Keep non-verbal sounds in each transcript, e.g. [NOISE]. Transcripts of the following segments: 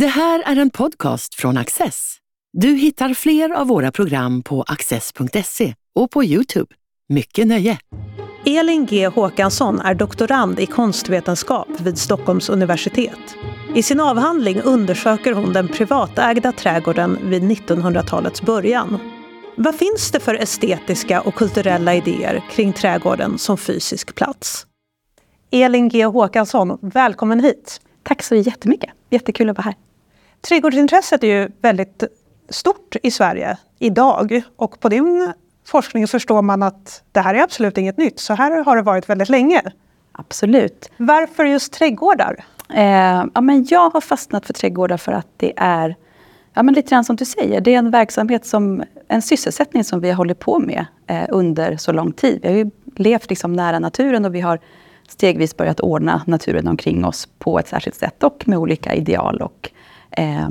Det här är en podcast från Access. Du hittar fler av våra program på access.se och på Youtube. Mycket nöje! Elin G Håkansson är doktorand i konstvetenskap vid Stockholms universitet. I sin avhandling undersöker hon den privatägda trädgården vid 1900-talets början. Vad finns det för estetiska och kulturella idéer kring trädgården som fysisk plats? Elin G Håkansson, välkommen hit! Tack så jättemycket. Jättekul att vara här. Trädgårdsintresset är ju väldigt stort i Sverige idag och på din forskning förstår man att det här är absolut inget nytt. Så här har det varit väldigt länge. Absolut. Varför just trädgårdar? Eh, ja, men jag har fastnat för trädgårdar för att det är Ja, men lite grann som du säger, det är en verksamhet som, en sysselsättning som vi har hållit på med eh, under så lång tid. Vi har ju levt liksom nära naturen och vi har stegvis börjat ordna naturen omkring oss på ett särskilt sätt och med olika ideal och eh,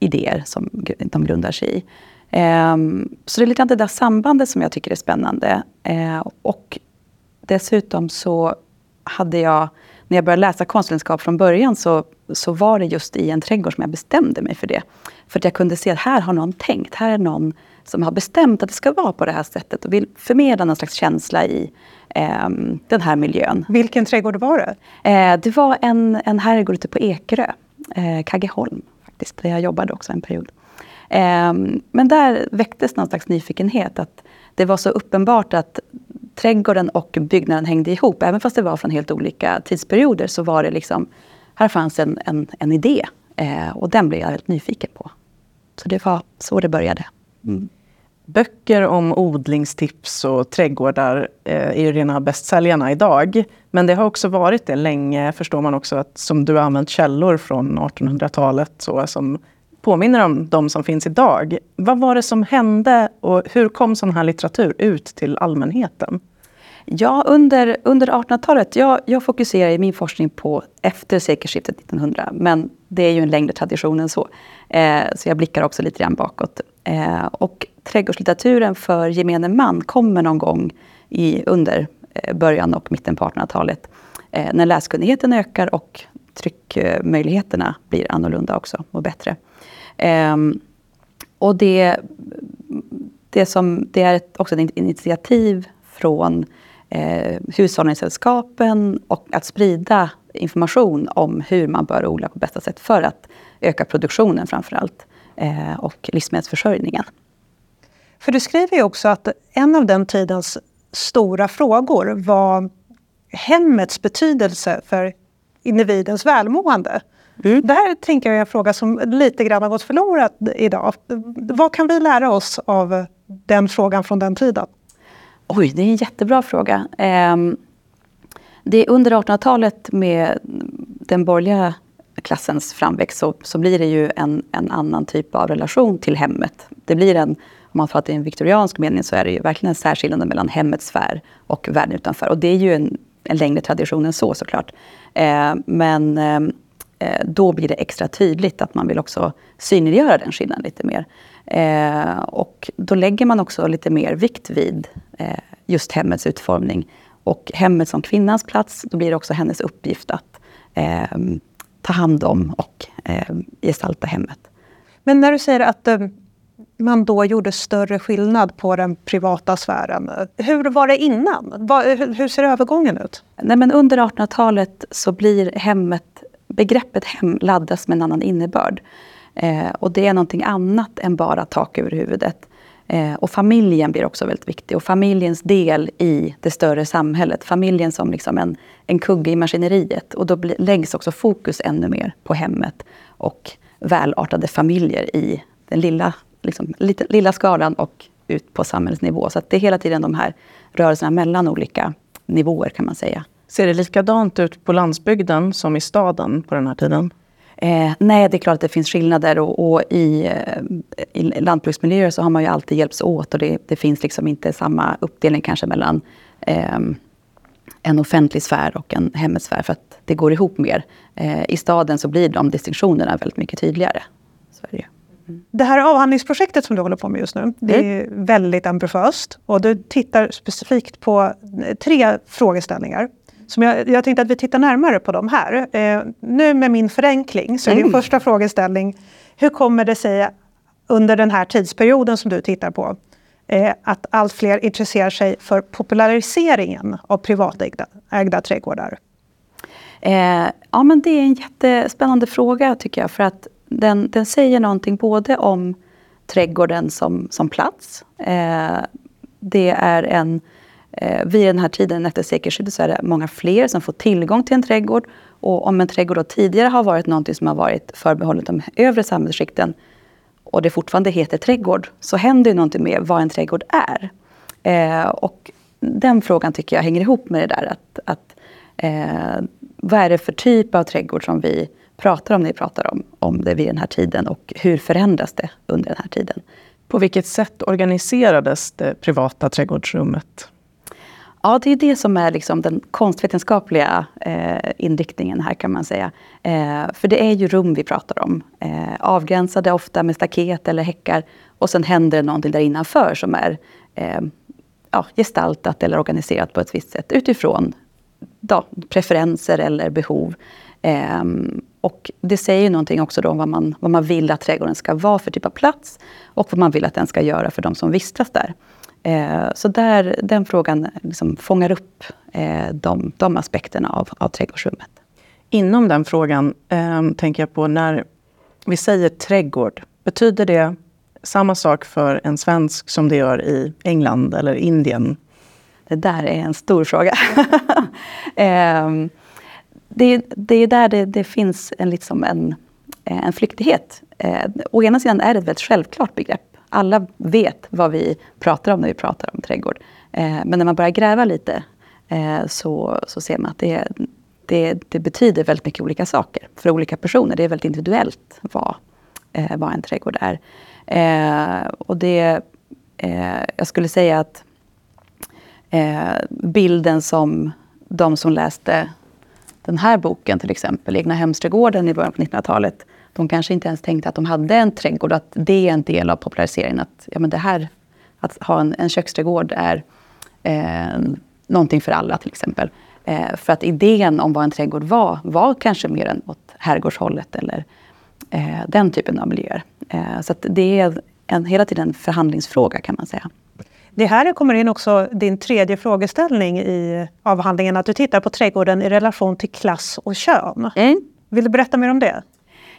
idéer som de grundar sig i. Eh, så det är lite grann det där sambandet som jag tycker är spännande. Eh, och dessutom så hade jag, när jag började läsa konstvetenskap från början så, så var det just i en trädgård som jag bestämde mig för det. För att jag kunde se att här har någon tänkt, här är någon som har bestämt att det ska vara på det här sättet och vill förmedla någon slags känsla i eh, den här miljön. Vilken trädgård var det? Eh, det var en, en herrgård ute på Ekerö, eh, Kaggeholm, faktiskt, där jag jobbade också en period. Eh, men där väcktes någon slags nyfikenhet. att Det var så uppenbart att trädgården och byggnaden hängde ihop. Även fast det var från helt olika tidsperioder så var det liksom, här fanns en, en, en idé. Eh, och den blev jag väldigt nyfiken på. Så det var så det började. Mm. Böcker om odlingstips och trädgårdar eh, är ju rena bästsäljarna idag. Men det har också varit det länge, förstår man också, att som du har använt källor från 1800-talet så, som påminner om de som finns idag. Vad var det som hände och hur kom sån här litteratur ut till allmänheten? Ja, under, under 1800-talet, jag, jag fokuserar i min forskning på efter sekelskiftet 1900, men det är ju en längre tradition än så. Eh, så jag blickar också lite grann bakåt. Eh, och trädgårdslitteraturen för gemene man kommer någon gång i, under eh, början och mitten på 1800-talet. Eh, när läskunnigheten ökar och tryckmöjligheterna blir annorlunda också och bättre. Ehm, och det, det, som, det är också ett initiativ från eh, hushållningssällskapen och att sprida information om hur man bör odla på bästa sätt för att öka produktionen framför allt eh, och livsmedelsförsörjningen. För du skriver ju också att en av den tidens stora frågor var hemmets betydelse för individens välmående. Mm. Det här tänker jag är en fråga som lite grann har gått förlorad idag. Vad kan vi lära oss av den frågan från den tiden? Oj, det är en jättebra fråga. Ehm, det är under 1800-talet med den borgerliga klassens framväxt så, så blir det ju en, en, annan typ av relation till hemmet. Det blir en, om man pratar i en viktoriansk mening så är det ju verkligen en särskiljande mellan hemmets sfär och världen utanför. Och det är ju en, en längre tradition än så såklart. Eh, men eh, eh, då blir det extra tydligt att man vill också synliggöra den skillnaden lite mer. Eh, och då lägger man också lite mer vikt vid eh, just hemmets utformning. Och hemmet som kvinnans plats, då blir det också hennes uppgift att eh, ta hand om och eh, gestalta hemmet. Men när du säger att eh, man då gjorde större skillnad på den privata sfären. Hur var det innan? hur ser övergången ut? Nej, men under 1800-talet så blir hemmet, begreppet hem laddas med en annan innebörd. Eh, och det är någonting annat än bara tak över huvudet. Eh, och familjen blir också väldigt viktig. Och familjens del i det större samhället. Familjen som liksom en, en kugge i maskineriet. Och då bli, läggs också fokus ännu mer på hemmet och välartade familjer i den lilla, liksom, lite, lilla skalan och ut på samhällsnivå. Så det är hela tiden de här rörelserna mellan olika nivåer kan man säga. Ser det likadant ut på landsbygden som i staden på den här tiden? Eh, nej, det är klart att det finns skillnader och, och i, eh, i lantbruksmiljöer så har man ju alltid hjälpts åt och det, det finns liksom inte samma uppdelning kanske mellan eh, en offentlig sfär och en hemmets sfär för att det går ihop mer. Eh, I staden så blir de distinktionerna väldigt mycket tydligare. Så är det, mm. Det här avhandlingsprojektet som du håller på med just nu, det är mm. väldigt ambitiöst och du tittar specifikt på tre frågeställningar. som jag, jag tänkte att vi tittar närmare på dem här. Eh, nu med min förenkling så är din mm. första frågeställning, hur kommer det sig under den här tidsperioden som du tittar på, eh, att allt fler intresserar sig för populariseringen av privatägda ägda trädgårdar? Eh, ja, men det är en jättespännande fråga tycker jag, för att den, den säger någonting både om trädgården som, som plats. Eh, det är en, eh, vid den här tiden efter sekelskiftet så är det många fler som får tillgång till en trädgård. Och om en trädgård då tidigare har varit någonting som har varit förbehållet de övre samhällsskikten och det fortfarande heter trädgård, så händer ju någonting med vad en trädgård är. Eh, och den frågan tycker jag hänger ihop med det där att, att eh, vad är det för typ av trädgård som vi pratar om när vi pratar om, om det vid den här tiden och hur förändras det under den här tiden. På vilket sätt organiserades det privata trädgårdsrummet? Ja, det är det som är liksom den konstvetenskapliga eh, inriktningen här kan man säga. Eh, för det är ju rum vi pratar om. Eh, avgränsade ofta med staket eller häckar. Och sen händer det någonting där innanför som är eh, ja, gestaltat eller organiserat på ett visst sätt utifrån då, preferenser eller behov. Och det säger ju någonting också om vad man, vad man vill att trädgården ska vara för typ av plats och vad man vill att den ska göra för de som vistas där. Uh, så där, den frågan liksom fångar upp uh, de, de aspekterna av, av trädgårdsrummet. Inom den frågan um, tänker jag på när vi säger trädgård, betyder det samma sak för en svensk som det gör i England eller Indien? Det där är en stor fråga. um, [LAUGHS] det, det är där det, det finns en, liksom en, eh, en flyktighet. Eh, å ena sidan är det ett väldigt självklart begrepp. Alla vet vad vi pratar om när vi pratar om trädgård. Eh, men när man börjar gräva lite eh, så, så ser man att det, det, det, betyder väldigt mycket olika saker för olika personer. Det är väldigt individuellt vad, eh, vad en trädgård är. Eh, och det, eh, jag skulle säga att eh, bilden som de som läste den här boken till exempel, Egna hemsträdgården i början på 1900-talet, de kanske inte ens tänkte att de hade en trädgård, att det är en del av populariseringen. Att, ja, men det här, att ha en, en köksträdgård är eh, någonting för alla till exempel. Eh, för att idén om vad en trädgård var, var kanske mer än åt herrgårdshållet eller eh, den typen av miljöer. Eh, så det är en, hela tiden en förhandlingsfråga kan man säga. Det här kommer in också din tredje frågeställning i avhandlingen, att du tittar på trädgården i relation till klass och kön. Mm. Vill du berätta mer om det?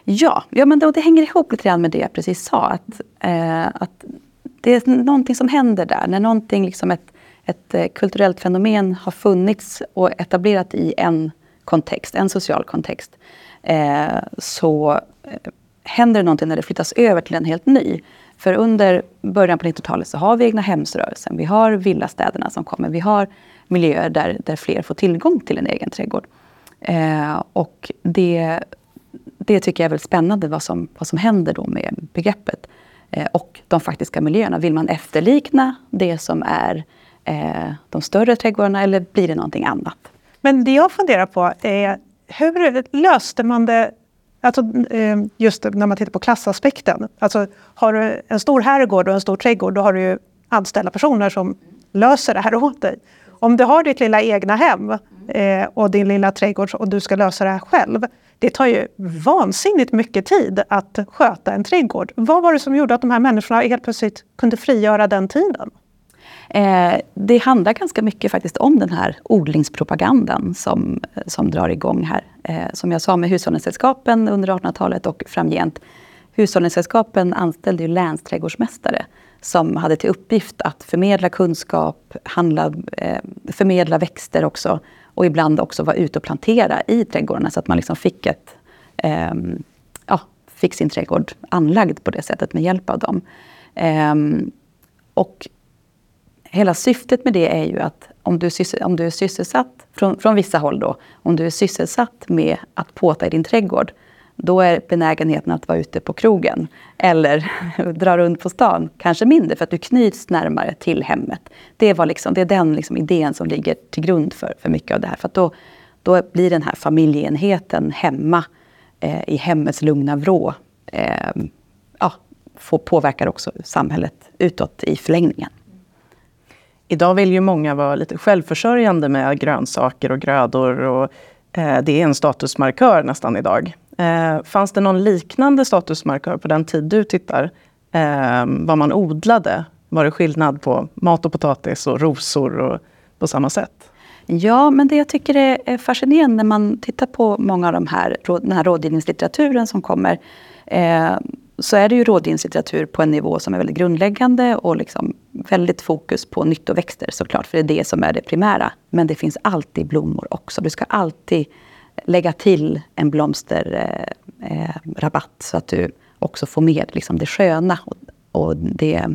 Ja, ja men det, det hänger ihop lite grann med det jag precis sa. Att, eh, att det är någonting som händer där, när någonting, liksom ett, ett eh, kulturellt fenomen har funnits och etablerat i en kontext, en social kontext, eh, så eh, händer det någonting när det flyttas över till en helt ny. För under början på 90-talet så har vi egna hemsrörelsen, vi har villastäderna som kommer, vi har miljöer där, där fler får tillgång till en egen trädgård. Eh, och det, det tycker jag är väldigt spännande vad som, vad som händer då med begreppet. Eh, och de faktiska miljöerna. Vill man efterlikna det som är eh, de större trädgårdarna eller blir det någonting annat? Men det jag funderar på är hur löste man det Alltså, eh, just när man tittar på klassaspekten. Alltså, har du en stor herrgård och en stor trädgård, då har du ju anställda personer som löser det här åt dig. Om du har ditt lilla egna hem eh, och din lilla trädgård och du ska lösa det här själv. Det tar ju vansinnigt mycket tid att sköta en trädgård. Vad var det som gjorde att de här människorna helt plötsligt kunde frigöra den tiden? Eh, det handlar ganska mycket faktiskt om den här odlingspropagandan som, som drar igång här. Eh, som jag sa med hushållningssällskapen under 1800-talet och framgent. Hushållningssällskapen anställde ju länsträdgårdsmästare som hade till uppgift att förmedla kunskap, handla, eh, förmedla växter också och ibland också vara ute och plantera i trädgårdarna så att man liksom fick, ett, eh, ja, fick sin trädgård anlagd på det sättet med hjälp av dem. Eh, och hela syftet med det är ju att om du, om du är sysselsatt, från, från vissa håll då, om du är sysselsatt med att påta i din trädgård, då är benägenheten att vara ute på krogen eller [LAUGHS] dra runt på stan kanske mindre för att du knyts närmare till hemmet. Det, var liksom, det är den liksom idén som ligger till grund för, för mycket av det här. För då, då blir den här familjeenheten hemma eh, i hemmets lugna vrå. Eh, ja, får, påverkar också samhället utåt i förlängningen. Idag vill ju många vara lite självförsörjande med grönsaker och grödor. Och, eh, det är en statusmarkör nästan idag. Eh, fanns det någon liknande statusmarkör på den tid du tittar? Eh, vad man odlade? Var det skillnad på mat och potatis och rosor och, på samma sätt? Ja, men det jag tycker är fascinerande när man tittar på många av de här, den här rådgivningslitteraturen som kommer. Eh, så är det ju rådgivningslitteratur på en nivå som är väldigt grundläggande och liksom väldigt fokus på nyttoväxter såklart, för det är det som är det primära. Men det finns alltid blommor också. Du ska alltid lägga till en blomsterrabatt eh, eh så att du också får med liksom det sköna och, och det,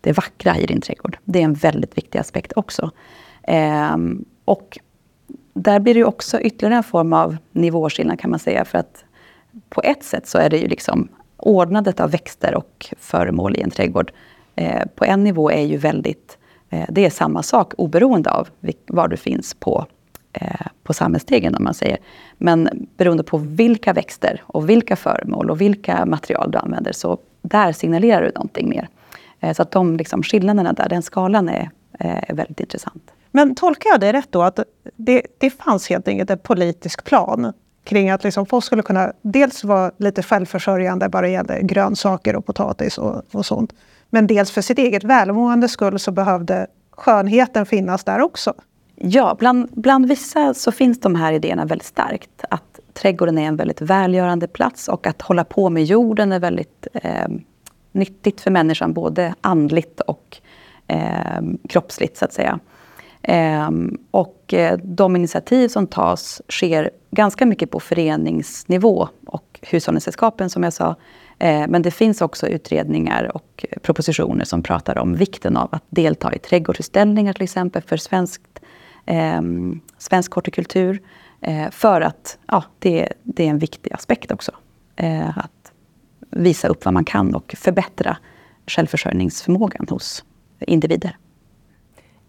det vackra i din trädgård. Det är en väldigt viktig aspekt också. Eh, och där blir det också ytterligare en form av nivåskillnad kan man säga. För att på ett sätt så är det ju liksom ordnandet av växter och föremål i en trädgård eh, på en nivå är ju väldigt... Eh, det är samma sak oberoende av var du finns på, eh, på samhällsstegen om man säger. Men beroende på vilka växter och vilka föremål och vilka material du använder så där signalerar du någonting mer. Eh, så att de liksom, skillnaderna där, den skalan är, eh, är väldigt intressant. Men tolkar jag det rätt då att det, det fanns helt enkelt en politisk plan kring att liksom folk skulle kunna dels vara lite självförsörjande bara gällde grönsaker och potatis och, och sånt. Men dels för sitt eget välmående skull så behövde skönheten finnas där också. Ja, bland, bland vissa så finns de här idéerna väldigt starkt. Att trädgården är en väldigt välgörande plats och att hålla på med jorden är väldigt eh, nyttigt för människan, både andligt och eh, kroppsligt så att säga. Ehm, och eh, de initiativ som tas sker ganska mycket på föreningsnivå och hushållningssällskapen som jag sa. Ehm, men det finns också utredningar och propositioner som pratar om vikten av att delta i trädgårdsutställningar till exempel för svenskt, eh, svensk hortikultur. Eh, för att ja, det, det, är en viktig aspekt också. Eh, att visa upp vad man kan och förbättra självförsörjningsförmågan hos individer.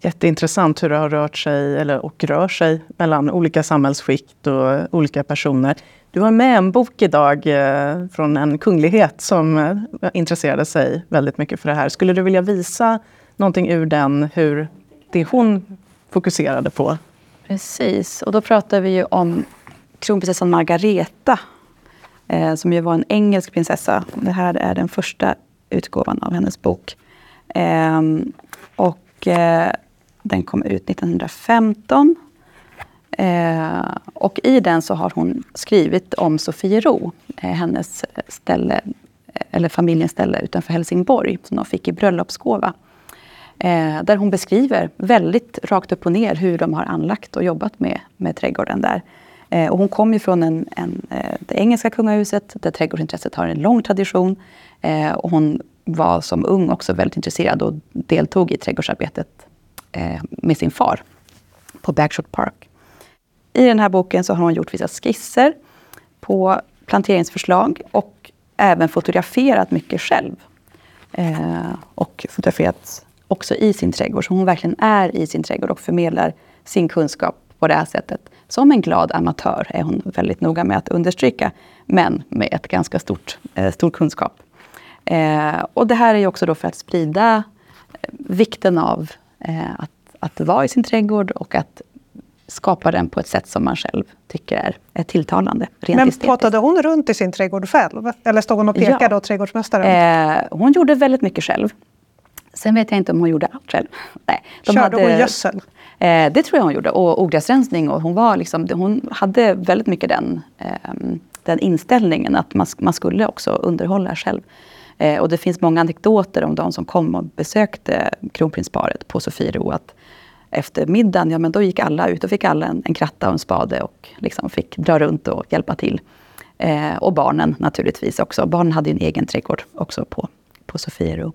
Jätteintressant hur det har rört sig, eller, och rör sig, mellan olika samhällsskikt och olika personer. Du har med en bok idag eh, från en kunglighet som eh, intresserade sig väldigt mycket för det här. Skulle du vilja visa någonting ur den, hur det hon fokuserade på? Precis, och då pratar vi ju om kronprinsessan Margareta eh, som ju var en engelsk prinsessa. Det här är den första utgåvan av hennes bok. Eh, och eh, den kom ut 1915. Eh, och i den så har hon skrivit om Sofiero, eh, hennes ställe, eh, eller familjens ställe utanför Helsingborg, som de fick i bröllopsgåva. Eh, där hon beskriver väldigt rakt upp och ner hur de har anlagt och jobbat med, med trädgården där. Eh, och hon kom ju från en, en, eh, det engelska kungahuset där trädgårdsintresset har en lång tradition. Eh, och hon var som ung också väldigt intresserad och deltog i trädgårdsarbetet eh, med sin far på Bagshot Park. I den här boken så har hon gjort vissa skisser på planteringsförslag och även fotograferat mycket själv. Eh, och fotograferat också i sin trädgård. Så hon verkligen är i sin trädgård och förmedlar sin kunskap på det här sättet. Som en glad amatör är hon väldigt noga med att understryka, men med ett ganska stort, eh, stor kunskap. Eh, och det här är ju också då för att sprida eh, vikten av att, att vara i sin trädgård och att skapa den på ett sätt som man själv tycker är, tilltalande. Rent Men pratade hon runt i sin trädgård själv? Eller stod hon och pekade ja. åt trädgårdsmästaren? Eh, hon gjorde väldigt mycket själv. Sen vet jag inte om hon gjorde allt själv. Nej, de Körde hade, hon gödsel? Eh, det tror jag hon gjorde. Och ogräsrensning. Och hon, var liksom, hon hade väldigt mycket den, eh, den inställningen att man, man skulle också underhålla själv. Eh, och det finns många anekdoter om de som kom och besökte kronprinsparet på Sofiero. Att efter middagen, ja men då gick alla ut. och fick alla en, en kratta och en spade och liksom fick dra runt och hjälpa till. Eh, och barnen naturligtvis också. Barnen hade en egen trädgård också på, på Sofiero.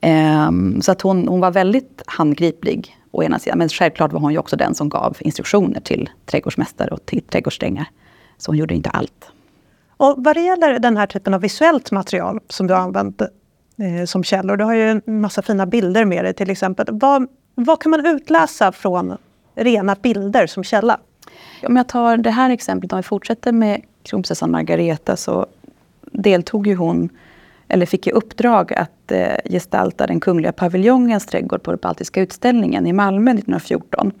Eh, så att hon, hon var väldigt handgriplig å ena sidan. Men självklart var hon ju också den som gav instruktioner till trädgårdsmästare och till trädgårdsdrängar. Så hon gjorde inte allt. Och vad det gäller den här typen av visuellt material som du har använt eh, som källor, du har ju en massa fina bilder med dig till exempel. Vad, vad kan man utläsa från rena bilder som källa? Om jag tar det här exemplet, om vi fortsätter med kronprinsessan Margareta så deltog ju hon eller fick i uppdrag att eh, gestalta den kungliga paviljongens trädgård på den Baltiska utställningen i Malmö 1914.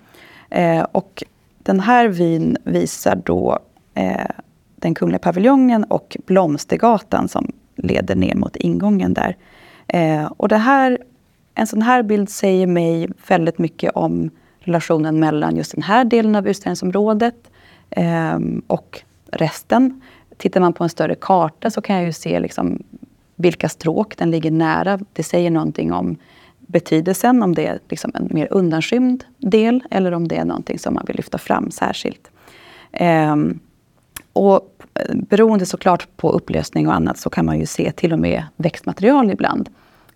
Eh, och den här vyn visar då eh, den kungliga paviljongen och Blomstergatan som leder ner mot ingången där. Eh, och det här, en sån här bild säger mig väldigt mycket om relationen mellan just den här delen av utställningsområdet eh, och resten. Tittar man på en större karta så kan jag ju se liksom vilka stråk den ligger nära. Det säger någonting om betydelsen, om det är liksom en mer undanskymd del eller om det är någonting som man vill lyfta fram särskilt. Um, och eh, beroende såklart på upplösning och annat så kan man ju se till och med växtmaterial ibland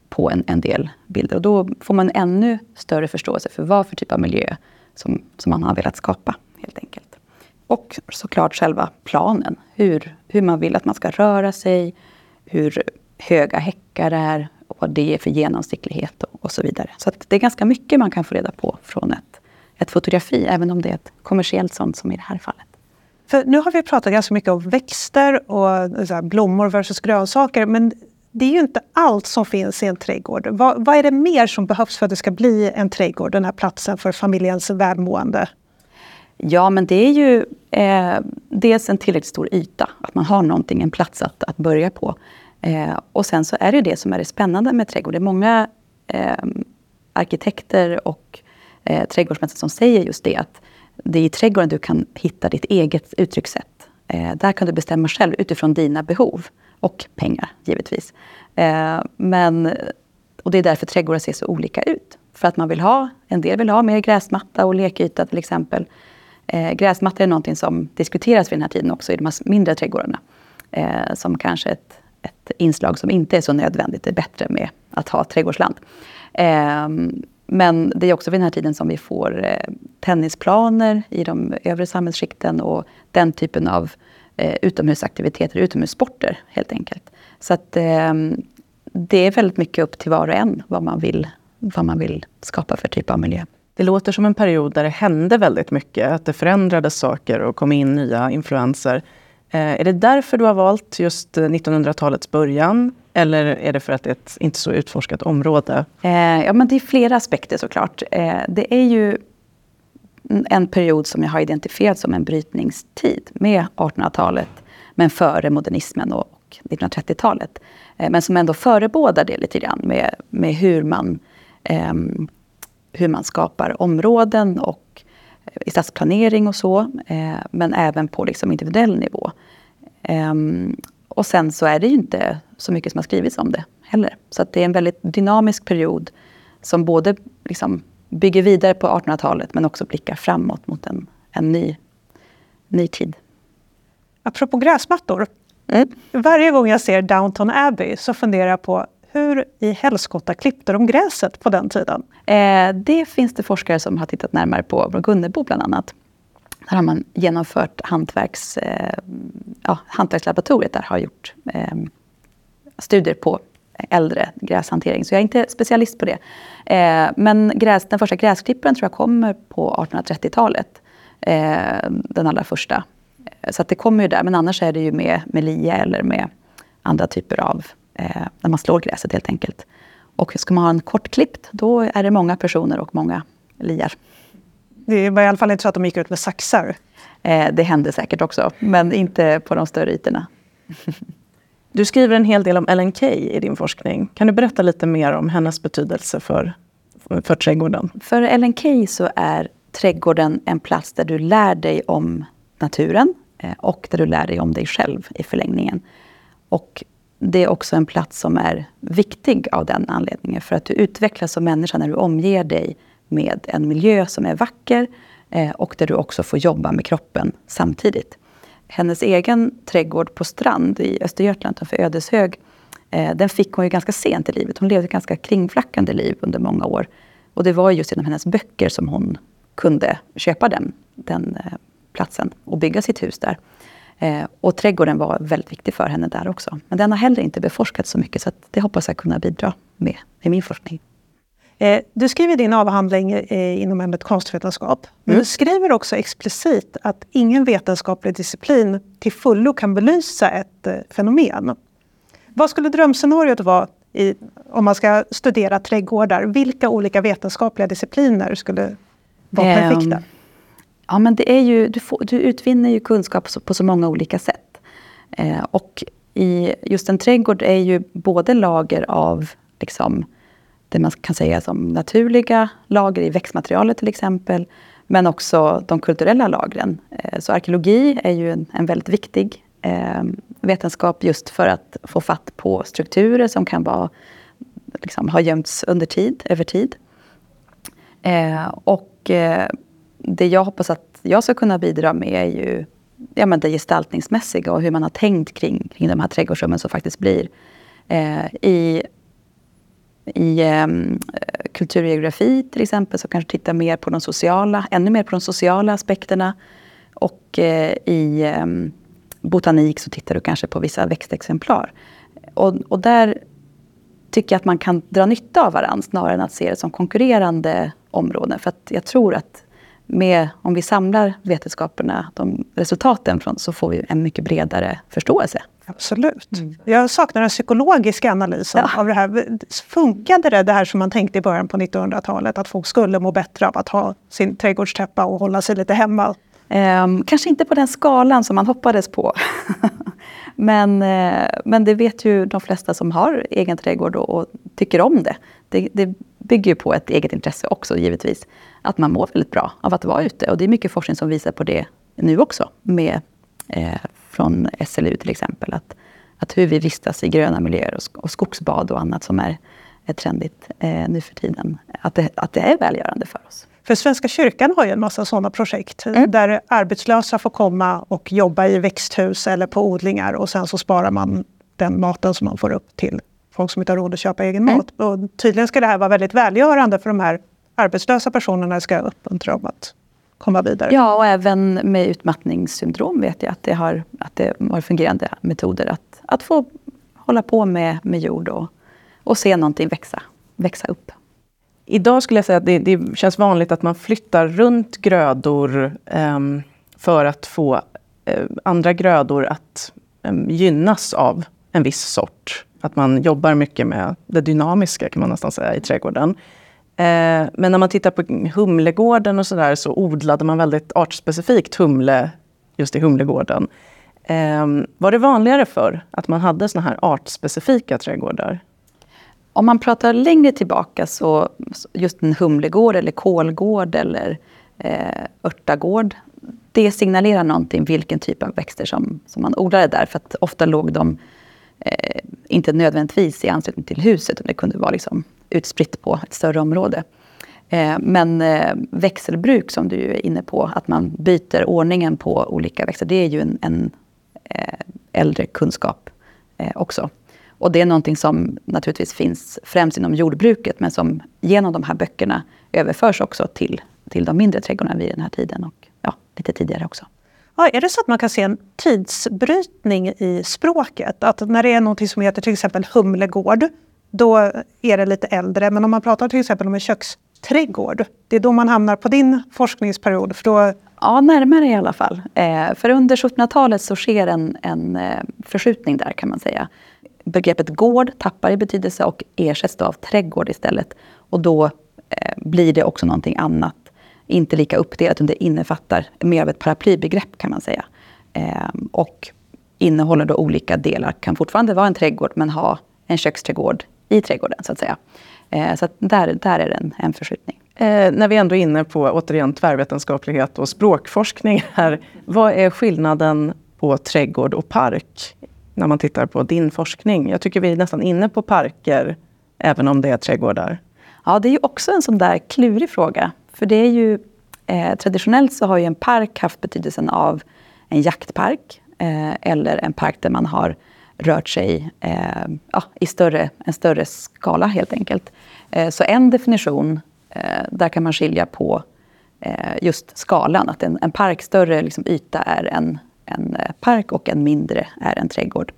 på en, en del bilder. Och då får man ännu större förståelse för vad för typ av miljö som, som man har velat skapa helt enkelt. Och såklart själva planen, hur, hur man vill att man ska röra sig, hur höga häckar är, och vad det är för genomsiktlighet och, och så vidare. Så det är ganska mycket man kan få reda på från ett, ett fotografi, även om det är ett kommersiellt sånt som i det här fallet. För nu har vi pratat ganska mycket om växter och här, blommor versus grönsaker, men det är ju inte allt som finns i en trädgård. Vad, vad, är det mer som behövs för att det ska bli en trädgård, den här platsen för familjens välmående? Ja, men det är ju eh, dels en tillräckligt stor yta, att man har någonting, en plats att, att börja på. Eh, och sen så är det det som är det spännande med trädgård. Det är många eh, arkitekter och eh, trädgårdsmästare som säger just det att det är i trädgården du kan hitta ditt eget uttryckssätt. Eh, där kan du bestämma själv utifrån dina behov och pengar givetvis. Eh, men, och det är därför trädgårdar ser så olika ut. För att man vill ha, en del vill ha mer gräsmatta och lekyta till exempel. Eh, gräsmatta är någonting som diskuteras vid den här tiden också i de här mindre trädgårdarna. Eh, som kanske ett ett inslag som inte är så nödvändigt. Det är bättre med att ha trädgårdsland. Eh, men det är också vid den här tiden som vi får eh, tennisplaner i de övre samhällsskikten och den typen av eh, utomhusaktiviteter, utomhussporter helt enkelt. Så att eh, det är väldigt mycket upp till var och en vad man vill, vad man vill skapa för typ av miljö. Det låter som en period där det hände väldigt mycket, att det förändrades saker och kom in nya influenser. Eh, är det därför du har valt just eh, 1900-talets början? Eller är det för att det är ett inte så utforskat område? Eh, ja, men det är flera aspekter såklart. Eh, det är ju en period som jag har identifierat som en brytningstid med 1800-talet, men före modernismen och 1930-talet. Eh, men som ändå förebådar det lite grann med, med hur, man, eh, hur man skapar områden och eh, i stadsplanering och så, eh, men även på liksom individuell nivå. Eh, och sen så är det ju inte så mycket som har skrivits om det heller. Så det är en väldigt dynamisk period som både liksom bygger vidare på 1800-talet men också blickar framåt mot en, en ny, ny tid. Apropå gräsmattor. Mm. Varje gång jag ser Downton Abbey så funderar jag på hur i helskotta klippte de gräset på den tiden? Eh, det finns det forskare som har tittat närmare på, på Gunnebo bland annat. Där har man genomfört hantverks, eh, ja, hantverkslaboratoriet där har gjort eh, studier på äldre gräshantering. Så jag är inte specialist på det. Eh, men gräs, den första gräsklipparen tror jag kommer på 1830-talet. Eh, den allra första. Så att det kommer ju där. Men annars är det ju med, med lia eller med andra typer av eh, när man slår gräset helt enkelt. Och ska man ha en kortklippt, då är det många personer och många liar. Det var i alla fall inte så att de gick ut med saxar? Eh, det hände säkert också, men inte på de större ytorna. [LAUGHS] Du skriver en hel del om Ellen Key i din forskning. Kan du berätta lite mer om hennes betydelse för, för trädgården? För Ellen Key så är trädgården en plats där du lär dig om naturen eh, och där du lär dig om dig själv i förlängningen. Och det är också en plats som är viktig av den anledningen. För att du utvecklas som människa när du omger dig med en miljö som är vacker eh, och där du också får jobba med kroppen samtidigt. Hennes egen trädgård på Strand i Östergötland utanför Ödeshög, eh, den fick hon ju ganska sent i livet. Hon levde ett ganska kringflackande liv under många år. Och det var just genom hennes böcker som hon kunde köpa den, den eh, platsen och bygga sitt hus där. Eh, och trädgården var väldigt viktig för henne där också. Men den har heller inte beforskats så mycket, så det hoppas jag kunna bidra med i min forskning. Eh, du skriver din avhandling eh, inom ämnet konstvetenskap. Men mm. du skriver också explicit att ingen vetenskaplig disciplin till fullo kan belysa ett fenomen. Vad skulle drömscenariot vara i, om man ska studera trädgårdar? Vilka olika vetenskapliga discipliner skulle vara um, perfekta? Ja, men det är ju, du, får, du utvinner ju kunskap på så många olika sätt. Eh, och i just en trädgård är ju både lager av liksom, det man kan säga som naturliga lager i växtmaterialet till exempel, men också de kulturella lagren. Eh, så arkeologi är ju en, en väldigt viktig eh, vetenskap just för att få fatt på strukturer som kan vara, liksom, ha gömts under tid, över tid. Eh, och eh, det jag hoppas att jag ska kunna bidra med är ju ja, men det gestaltningsmässiga och hur man har tänkt kring, kring de här trädgårdsrummen som faktiskt blir. Eh, I i eh, kulturgeografi till exempel så kanske titta mer på de sociala, ännu mer på de sociala aspekterna. Och eh, i eh, botanik så tittar du kanske på vissa växtexemplar. Och, och där tycker jag att man kan dra nytta av varandra snarare än att se det som konkurrerande områden. För att jag tror att med, om vi samlar vetenskaperna, de resultaten från, så får vi en mycket bredare förståelse. Absolut. Mm. Jag saknar den psykologiska analysen ja. av det här. Funkade det, det här som man tänkte i början på 1900-talet, att folk skulle må bättre av att ha sin trädgårdstäppa och hålla sig lite hemma? Um, kanske inte på den skalan som man hoppades på. [LAUGHS] men, uh, men det vet ju de flesta som har egen trädgård och, och tycker om det. det. det. bygger ju på ett eget intresse också givetvis. Att man mår väldigt bra av att vara ute. Och det är mycket forskning som visar på det nu också. Med eh, från SLU till exempel. Att, att hur vi vistas i gröna miljöer och, och skogsbad och annat som är, är trendigt eh, nu för tiden. Att det, att det är välgörande för oss. För Svenska kyrkan har ju en massa sådana projekt mm. där arbetslösa får komma och jobba i växthus eller på odlingar och sen så sparar man den maten som man får upp till folk som inte har råd att köpa egen mm. mat. Och tydligen ska det här vara väldigt välgörande för de här arbetslösa personerna ska uppmuntra dem att komma vidare. Ja, och även med utmattningssyndrom vet jag att det har, att det har fungerande metoder att, att få hålla på med, med jord och, och se någonting växa, växa upp. Idag skulle jag säga att det, det känns vanligt att man flyttar runt grödor um, för att få uh, andra grödor att um, gynnas av en viss sort. Att man jobbar mycket med det dynamiska kan man nästan säga i trädgården. Eh, men när man tittar på Humlegården och sådär så odlade man väldigt artspecifikt humle just i Humlegården. Eh, var det vanligare för att man hade såna här artspecifika trädgårdar? Om man pratar längre tillbaka så just en humlegård eller kolgård eller eh, örtagård. Det signalerar någonting vilken typ av växter som, som man odlade där. För att ofta låg de eh, inte nödvändigtvis i anslutning till huset. Utan det kunde vara liksom utspritt på ett större område. Eh, men eh, växelbruk som du är inne på, att man byter ordningen på olika växter, det är ju en, en eh, äldre kunskap också. Och det är någonting som naturligtvis finns främst inom jordbruket, men som genom de här böckerna överförs också till, till de mindre trädgårdarna vid den här tiden och ja, lite tidigare också. Ja, är det så att man kan se en tidsbrytning i språket? Att när det är något som heter till exempel Humlegård, då är det lite äldre. Men om man pratar till exempel om en köksträdgård, det är då man hamnar på din forskningsperiod. För då... Ja, närmare i alla fall. Eh, för under 1700-talet så sker en, en eh, förskjutning där kan man säga. Begreppet gård tappar i betydelse och ersätts av trädgård istället. Och då eh, blir det också någonting annat. Inte lika uppdelat, utan det innefattar mer av ett paraplybegrepp kan man säga. Eh, och innehåller då olika delar. Kan fortfarande vara en trädgård men ha en köksträdgård i trädgården så att säga. Eh, så där, där är det en, en förskjutning. Eh, när vi ändå är inne på återigen tvärvetenskaplighet och språkforskning här. Vad är skillnaden på trädgård och park när man tittar på din forskning? Jag tycker vi är nästan inne på parker, även om det är trädgårdar. Ja, det är ju också en sån där klurig fråga. För det är ju, eh, traditionellt så har ju en park haft betydelsen av en jaktpark eh, eller en park där man har rört sig eh, ja, i större, en större skala helt enkelt. Eh, så en definition, eh, där kan man skilja på eh, just skalan. Att en, en park större liksom, yta är en, en eh, park och en mindre är en trädgård.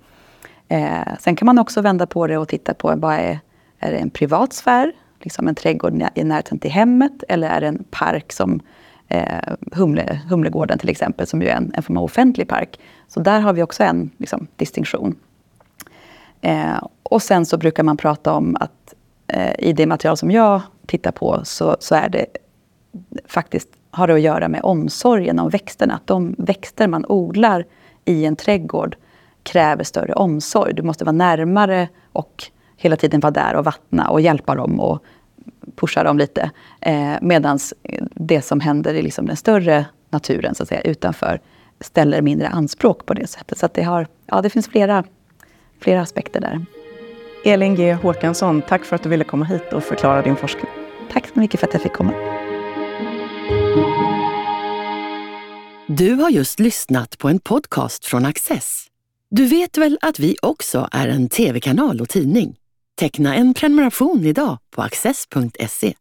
Eh, sen kan man också vända på det och titta på vad är, är det en privat sfär, liksom en trädgård i närheten till hemmet, eller är det en park som eh, Humle, Humlegården till exempel, som ju är en, en form av offentlig park. Så där har vi också en liksom, distinktion. Eh, och sen så brukar man prata om att eh, i det material som jag tittar på så, så är det faktiskt har det att göra med omsorgen om växterna. Att de växter man odlar i en trädgård kräver större omsorg. Du måste vara närmare och hela tiden vara där och vattna och hjälpa dem och pusha dem lite. Eh, Medan det som händer i liksom den större naturen så att säga, utanför ställer mindre anspråk på det sättet. Så det, har, ja, det finns flera, flera aspekter där. Elin G Håkansson, tack för att du ville komma hit och förklara din forskning. Tack så mycket för att jag fick komma. Du har just lyssnat på en podcast från Access. Du vet väl att vi också är en tv-kanal och tidning? Teckna en prenumeration idag på access.se.